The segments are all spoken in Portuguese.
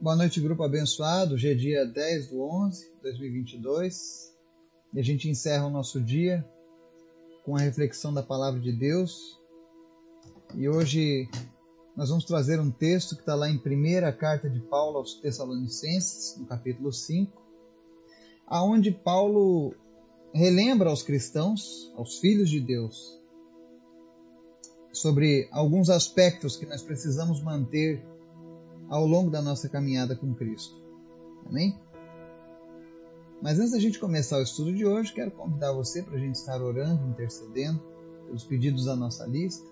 Boa noite, grupo abençoado. Hoje é dia 10 do 11 de 2022 e a gente encerra o nosso dia com a reflexão da palavra de Deus. E hoje nós vamos trazer um texto que está lá em primeira carta de Paulo aos Tessalonicenses, no capítulo 5, aonde Paulo relembra aos cristãos, aos filhos de Deus, sobre alguns aspectos que nós precisamos manter ao longo da nossa caminhada com Cristo. Amém? Mas antes da gente começar o estudo de hoje, quero convidar você para a gente estar orando, intercedendo pelos pedidos da nossa lista,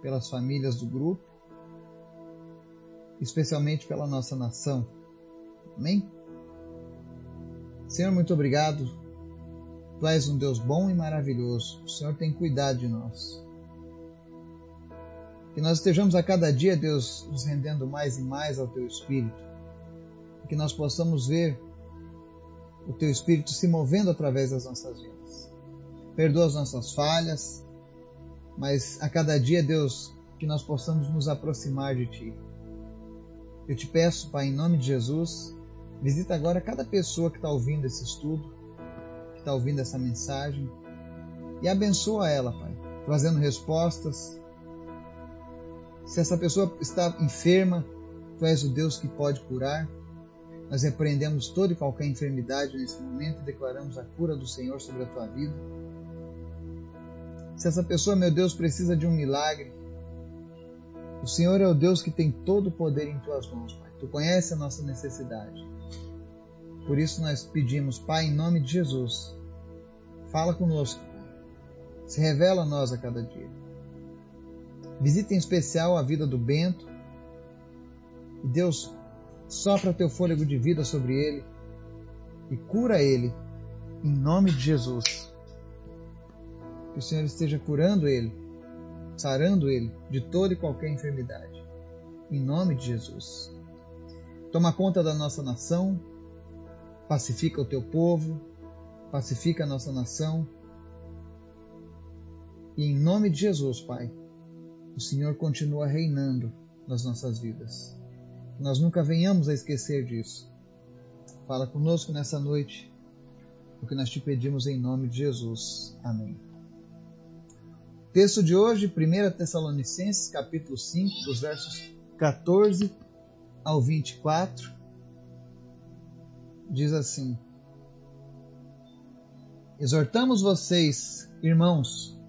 pelas famílias do grupo, especialmente pela nossa nação. Amém? Senhor, muito obrigado. Tu és um Deus bom e maravilhoso. O Senhor tem cuidado de nós. Que nós estejamos a cada dia, Deus, nos rendendo mais e mais ao Teu Espírito. Que nós possamos ver o Teu Espírito se movendo através das nossas vidas. Perdoa as nossas falhas, mas a cada dia, Deus, que nós possamos nos aproximar de Ti. Eu te peço, Pai, em nome de Jesus, visita agora cada pessoa que está ouvindo esse estudo, que está ouvindo essa mensagem, e abençoa ela, Pai, trazendo respostas, se essa pessoa está enferma, tu és o Deus que pode curar. Nós repreendemos toda e qualquer enfermidade nesse momento e declaramos a cura do Senhor sobre a tua vida. Se essa pessoa, meu Deus, precisa de um milagre, o Senhor é o Deus que tem todo o poder em tuas mãos, Pai. Tu conhece a nossa necessidade. Por isso nós pedimos, Pai, em nome de Jesus, fala conosco. Se revela a nós a cada dia. Visita em especial a vida do Bento. E Deus sopra teu fôlego de vida sobre ele e cura ele em nome de Jesus. Que o Senhor esteja curando ele, sarando ele de toda e qualquer enfermidade. Em nome de Jesus. Toma conta da nossa nação, pacifica o teu povo, pacifica a nossa nação. E em nome de Jesus, Pai, o Senhor continua reinando nas nossas vidas. Que nós nunca venhamos a esquecer disso. Fala conosco nessa noite, o que nós te pedimos em nome de Jesus. Amém. Texto de hoje, 1 Tessalonicenses, capítulo 5, dos versos 14 ao 24, diz assim: Exortamos vocês, irmãos,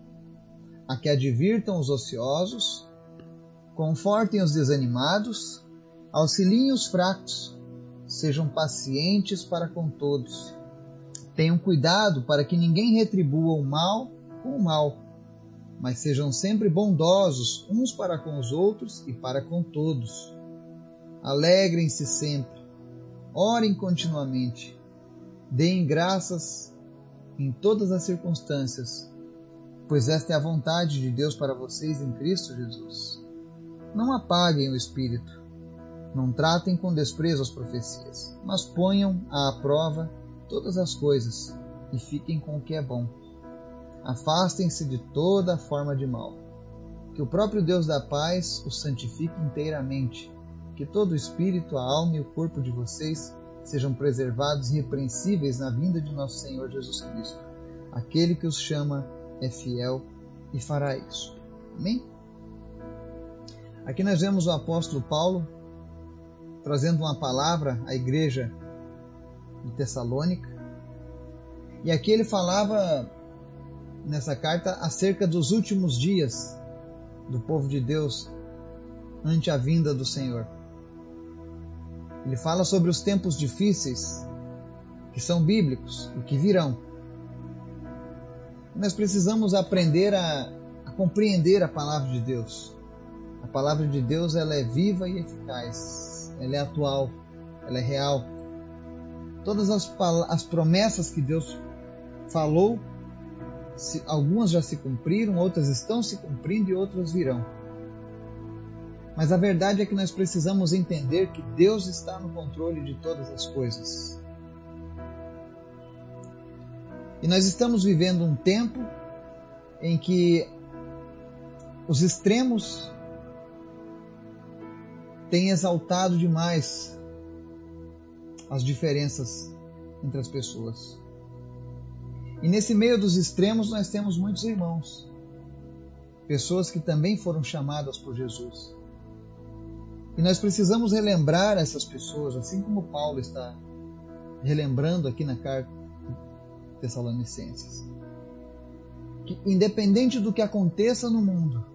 a que advirtam os ociosos, confortem os desanimados, auxiliem os fracos, sejam pacientes para com todos. Tenham cuidado para que ninguém retribua o mal com o mal, mas sejam sempre bondosos uns para com os outros e para com todos. Alegrem-se sempre, orem continuamente, deem graças em todas as circunstâncias pois esta é a vontade de Deus para vocês em Cristo Jesus. Não apaguem o espírito, não tratem com desprezo as profecias, mas ponham à prova todas as coisas e fiquem com o que é bom. Afastem-se de toda forma de mal. Que o próprio Deus da paz os santifique inteiramente. Que todo o espírito, a alma e o corpo de vocês sejam preservados irrepreensíveis na vinda de nosso Senhor Jesus Cristo, aquele que os chama é fiel e fará isso. Amém? Aqui nós vemos o apóstolo Paulo trazendo uma palavra à igreja de Tessalônica. E aqui ele falava nessa carta acerca dos últimos dias do povo de Deus ante a vinda do Senhor. Ele fala sobre os tempos difíceis que são bíblicos e que virão. Nós precisamos aprender a, a compreender a palavra de Deus. A palavra de Deus ela é viva e eficaz, ela é atual, ela é real. Todas as, as promessas que Deus falou, se, algumas já se cumpriram, outras estão se cumprindo e outras virão. Mas a verdade é que nós precisamos entender que Deus está no controle de todas as coisas. E nós estamos vivendo um tempo em que os extremos têm exaltado demais as diferenças entre as pessoas. E nesse meio dos extremos nós temos muitos irmãos, pessoas que também foram chamadas por Jesus. E nós precisamos relembrar essas pessoas, assim como Paulo está relembrando aqui na carta Tessalonicenses. Que independente do que aconteça no mundo,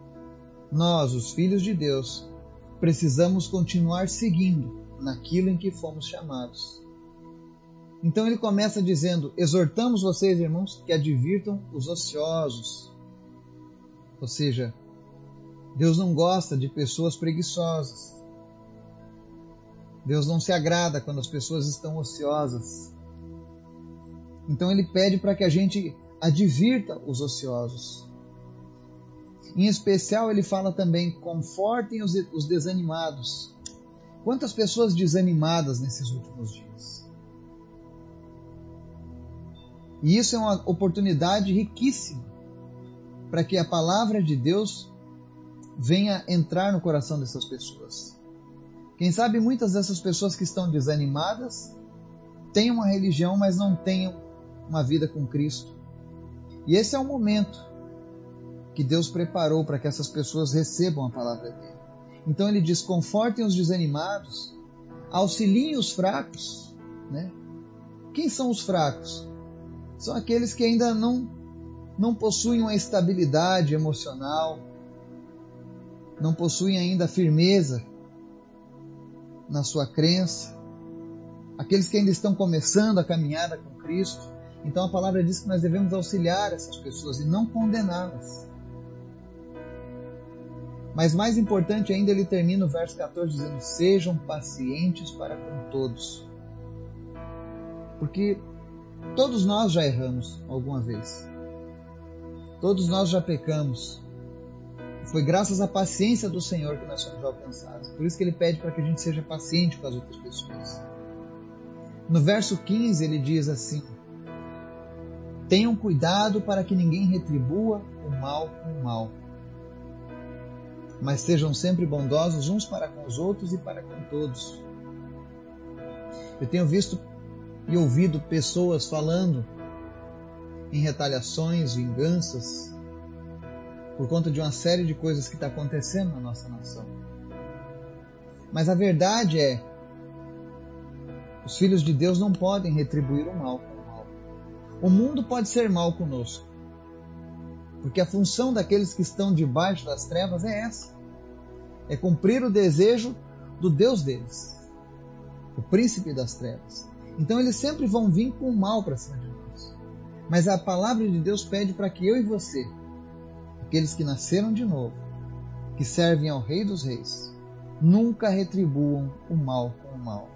nós, os filhos de Deus, precisamos continuar seguindo naquilo em que fomos chamados. Então ele começa dizendo: Exortamos vocês, irmãos, que advirtam os ociosos. Ou seja, Deus não gosta de pessoas preguiçosas. Deus não se agrada quando as pessoas estão ociosas. Então ele pede para que a gente advirta os ociosos. Em especial, ele fala também: confortem os desanimados. Quantas pessoas desanimadas nesses últimos dias? E isso é uma oportunidade riquíssima para que a palavra de Deus venha entrar no coração dessas pessoas. Quem sabe muitas dessas pessoas que estão desanimadas têm uma religião, mas não têm uma vida com Cristo. E esse é o momento que Deus preparou para que essas pessoas recebam a palavra dele. Então ele diz: confortem os desanimados, auxiliem os fracos. Né? Quem são os fracos? São aqueles que ainda não, não possuem uma estabilidade emocional, não possuem ainda firmeza na sua crença, aqueles que ainda estão começando a caminhada com Cristo. Então a palavra diz que nós devemos auxiliar essas pessoas e não condená-las. Mas mais importante ainda, ele termina o verso 14 dizendo: Sejam pacientes para com todos. Porque todos nós já erramos alguma vez. Todos nós já pecamos. Foi graças à paciência do Senhor que nós somos alcançados. Por isso que ele pede para que a gente seja paciente com as outras pessoas. No verso 15 ele diz assim: Tenham cuidado para que ninguém retribua o mal com o mal mas sejam sempre bondosos uns para com os outros e para com todos. Eu tenho visto e ouvido pessoas falando em retaliações, vinganças, por conta de uma série de coisas que está acontecendo na nossa nação. Mas a verdade é, os filhos de Deus não podem retribuir o mal o mundo pode ser mal conosco, porque a função daqueles que estão debaixo das trevas é essa: é cumprir o desejo do Deus deles, o príncipe das trevas. Então eles sempre vão vir com o mal para cima de nós. Mas a palavra de Deus pede para que eu e você, aqueles que nasceram de novo, que servem ao Rei dos Reis, nunca retribuam o mal com o mal.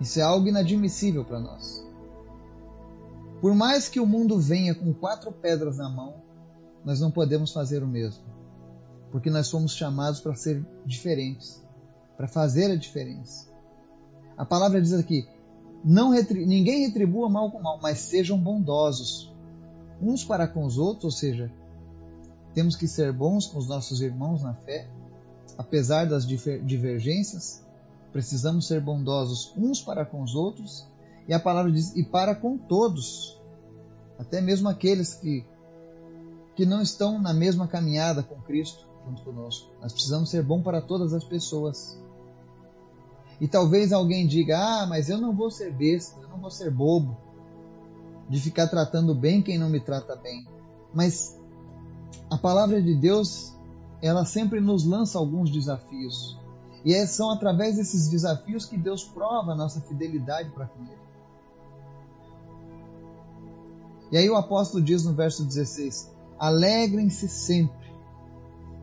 Isso é algo inadmissível para nós. Por mais que o mundo venha com quatro pedras na mão, nós não podemos fazer o mesmo. Porque nós somos chamados para ser diferentes, para fazer a diferença. A palavra diz aqui: não retri ninguém retribua mal com mal, mas sejam bondosos uns para com os outros, ou seja, temos que ser bons com os nossos irmãos na fé, apesar das divergências, precisamos ser bondosos uns para com os outros e a palavra diz: e para com todos, até mesmo aqueles que, que não estão na mesma caminhada com Cristo junto conosco. Nós precisamos ser bom para todas as pessoas. E talvez alguém diga: ah, mas eu não vou ser besta, eu não vou ser bobo de ficar tratando bem quem não me trata bem. Mas a palavra de Deus, ela sempre nos lança alguns desafios. E é, são através desses desafios que Deus prova a nossa fidelidade para com Ele. E aí o apóstolo diz no verso 16: Alegrem-se sempre.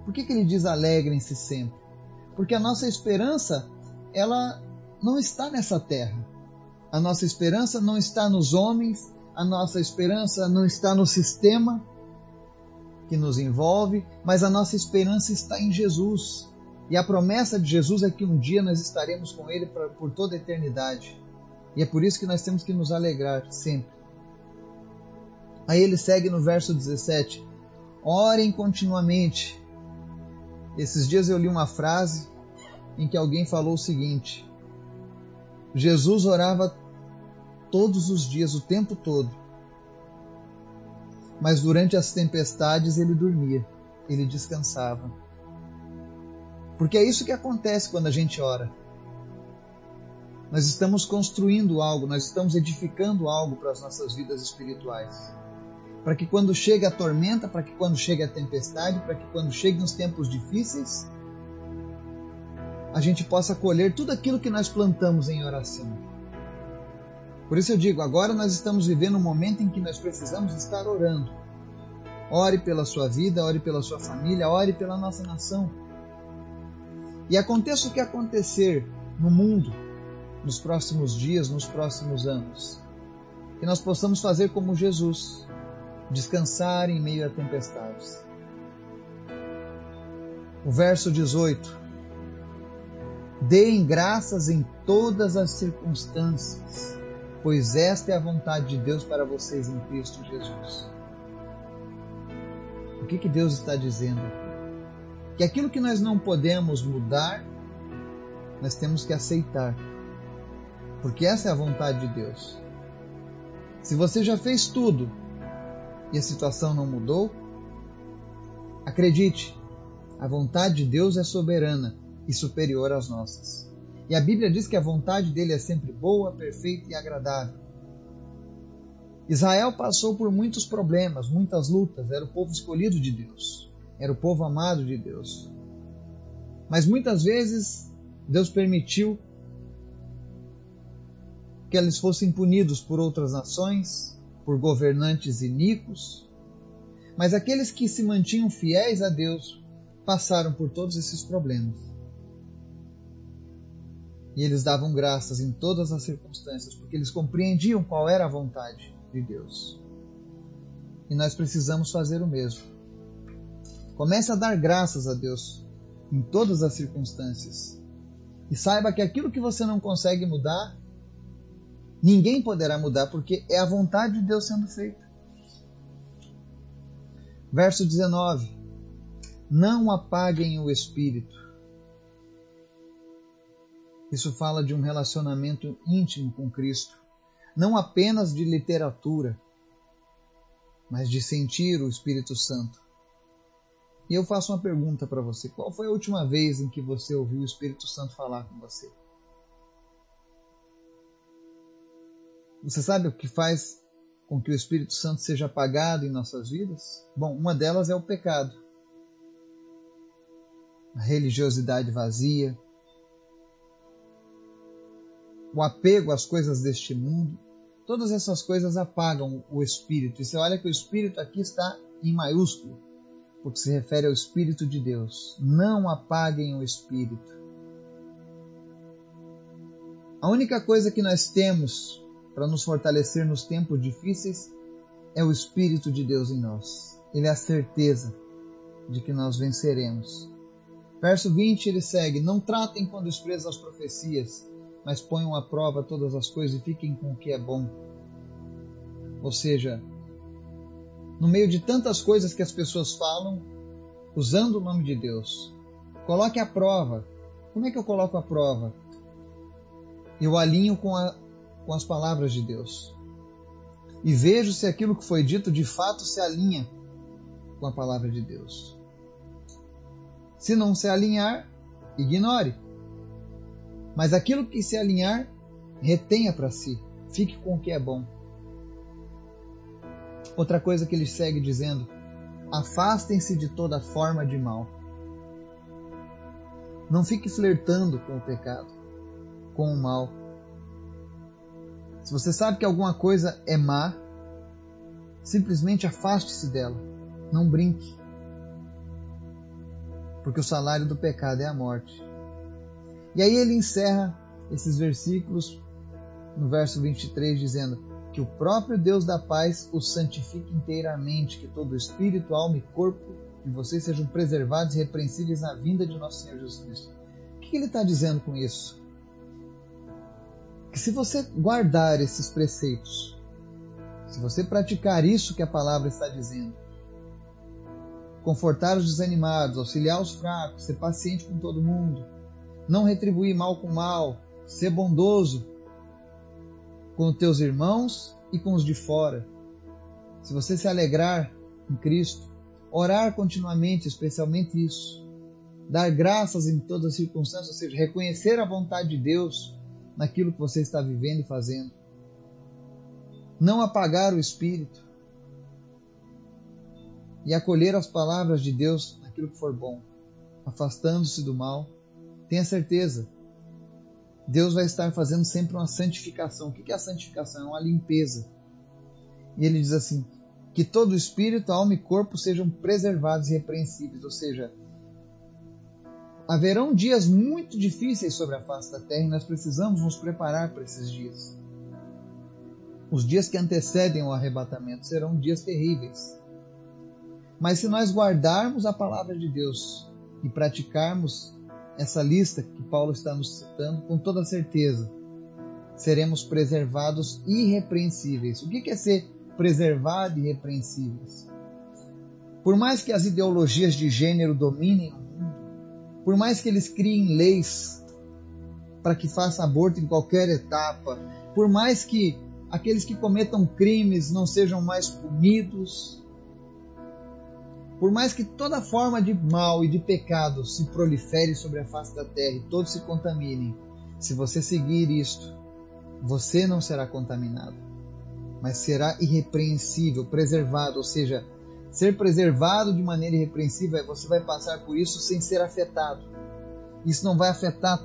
Por que, que ele diz alegrem-se sempre? Porque a nossa esperança, ela não está nessa terra. A nossa esperança não está nos homens, a nossa esperança não está no sistema que nos envolve, mas a nossa esperança está em Jesus. E a promessa de Jesus é que um dia nós estaremos com Ele por toda a eternidade. E é por isso que nós temos que nos alegrar sempre. Aí ele segue no verso 17: Orem continuamente. Esses dias eu li uma frase em que alguém falou o seguinte: Jesus orava todos os dias, o tempo todo. Mas durante as tempestades ele dormia, ele descansava. Porque é isso que acontece quando a gente ora. Nós estamos construindo algo, nós estamos edificando algo para as nossas vidas espirituais. Para que quando chegue a tormenta, para que quando chegue a tempestade, para que quando cheguem os tempos difíceis, a gente possa colher tudo aquilo que nós plantamos em oração. Por isso eu digo, agora nós estamos vivendo um momento em que nós precisamos estar orando. Ore pela sua vida, ore pela sua família, ore pela nossa nação. E aconteça o que acontecer no mundo, nos próximos dias, nos próximos anos. Que nós possamos fazer como Jesus, descansar em meio a tempestades. O verso 18. Deem graças em todas as circunstâncias, pois esta é a vontade de Deus para vocês em Cristo Jesus. O que, que Deus está dizendo? Que aquilo que nós não podemos mudar, nós temos que aceitar porque essa é a vontade de Deus. Se você já fez tudo e a situação não mudou, acredite, a vontade de Deus é soberana e superior às nossas. E a Bíblia diz que a vontade dele é sempre boa, perfeita e agradável. Israel passou por muitos problemas, muitas lutas, era o povo escolhido de Deus, era o povo amado de Deus. Mas muitas vezes Deus permitiu que eles fossem punidos por outras nações, por governantes iníquos. Mas aqueles que se mantinham fiéis a Deus passaram por todos esses problemas. E eles davam graças em todas as circunstâncias, porque eles compreendiam qual era a vontade de Deus. E nós precisamos fazer o mesmo. Comece a dar graças a Deus em todas as circunstâncias. E saiba que aquilo que você não consegue mudar, Ninguém poderá mudar porque é a vontade de Deus sendo feita. Verso 19: Não apaguem o espírito. Isso fala de um relacionamento íntimo com Cristo, não apenas de literatura, mas de sentir o Espírito Santo. E eu faço uma pergunta para você: qual foi a última vez em que você ouviu o Espírito Santo falar com você? Você sabe o que faz com que o Espírito Santo seja apagado em nossas vidas? Bom, uma delas é o pecado. A religiosidade vazia, o apego às coisas deste mundo, todas essas coisas apagam o espírito. E você olha que o espírito aqui está em maiúsculo, porque se refere ao espírito de Deus. Não apaguem o espírito. A única coisa que nós temos para nos fortalecer nos tempos difíceis é o Espírito de Deus em nós. Ele é a certeza de que nós venceremos. Verso 20 ele segue: Não tratem com desprezo as profecias, mas ponham à prova todas as coisas e fiquem com o que é bom. Ou seja, no meio de tantas coisas que as pessoas falam, usando o nome de Deus, coloque a prova. Como é que eu coloco a prova? Eu alinho com a, com as palavras de Deus. E vejo se aquilo que foi dito de fato se alinha com a palavra de Deus. Se não se alinhar, ignore. Mas aquilo que se alinhar, retenha para si. Fique com o que é bom. Outra coisa que ele segue dizendo: afastem-se de toda forma de mal. Não fique flertando com o pecado, com o mal. Se você sabe que alguma coisa é má, simplesmente afaste-se dela. Não brinque. Porque o salário do pecado é a morte. E aí ele encerra esses versículos no verso 23 dizendo que o próprio Deus da paz os santifique inteiramente, que todo espírito, alma e corpo de vocês sejam preservados e repreensíveis na vinda de nosso Senhor Jesus Cristo. O que ele está dizendo com isso? Que se você guardar esses preceitos, se você praticar isso que a palavra está dizendo, confortar os desanimados, auxiliar os fracos, ser paciente com todo mundo, não retribuir mal com mal, ser bondoso com os teus irmãos e com os de fora. Se você se alegrar em Cristo, orar continuamente, especialmente isso, dar graças em todas as circunstâncias, ou seja, reconhecer a vontade de Deus naquilo que você está vivendo e fazendo. Não apagar o espírito e acolher as palavras de Deus naquilo que for bom, afastando-se do mal. Tenha certeza, Deus vai estar fazendo sempre uma santificação. O que é a santificação? É uma limpeza. E ele diz assim: que todo espírito, alma e corpo sejam preservados e repreensíveis, ou seja, haverão dias muito difíceis sobre a face da terra e nós precisamos nos preparar para esses dias. Os dias que antecedem o arrebatamento serão dias terríveis. Mas se nós guardarmos a palavra de Deus e praticarmos essa lista que Paulo está nos citando, com toda certeza, seremos preservados irrepreensíveis. O que é ser preservado irrepreensíveis? Por mais que as ideologias de gênero dominem por mais que eles criem leis para que faça aborto em qualquer etapa, por mais que aqueles que cometam crimes não sejam mais punidos, por mais que toda forma de mal e de pecado se prolifere sobre a face da terra e todos se contaminem, se você seguir isto, você não será contaminado, mas será irrepreensível, preservado, ou seja, Ser preservado de maneira irrepreensível é você vai passar por isso sem ser afetado. Isso não vai afetar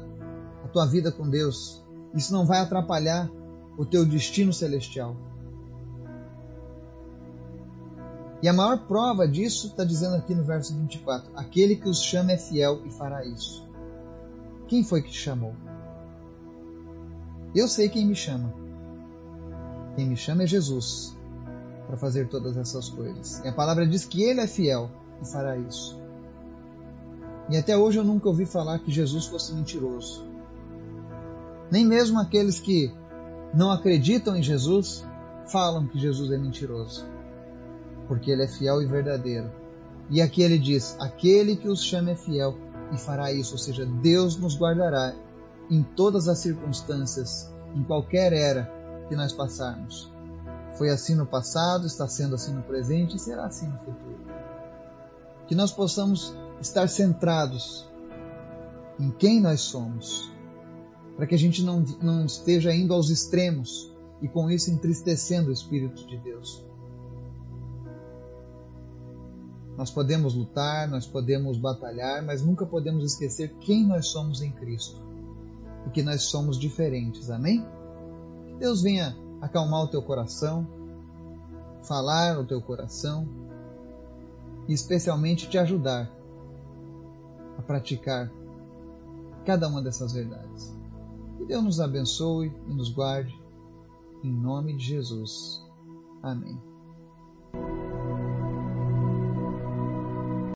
a tua vida com Deus. Isso não vai atrapalhar o teu destino celestial. E a maior prova disso está dizendo aqui no verso 24: Aquele que os chama é fiel e fará isso. Quem foi que te chamou? Eu sei quem me chama. Quem me chama é Jesus para fazer todas essas coisas. E a palavra diz que Ele é fiel e fará isso. E até hoje eu nunca ouvi falar que Jesus fosse mentiroso. Nem mesmo aqueles que não acreditam em Jesus falam que Jesus é mentiroso, porque Ele é fiel e verdadeiro. E aqui ele diz: aquele que os chama é fiel e fará isso, ou seja, Deus nos guardará em todas as circunstâncias, em qualquer era que nós passarmos. Foi assim no passado, está sendo assim no presente e será assim no futuro. Que nós possamos estar centrados em quem nós somos, para que a gente não, não esteja indo aos extremos e com isso entristecendo o Espírito de Deus. Nós podemos lutar, nós podemos batalhar, mas nunca podemos esquecer quem nós somos em Cristo e que nós somos diferentes. Amém? Que Deus venha acalmar o teu coração, falar o teu coração e especialmente te ajudar a praticar cada uma dessas verdades. Que Deus nos abençoe e nos guarde, em nome de Jesus. Amém.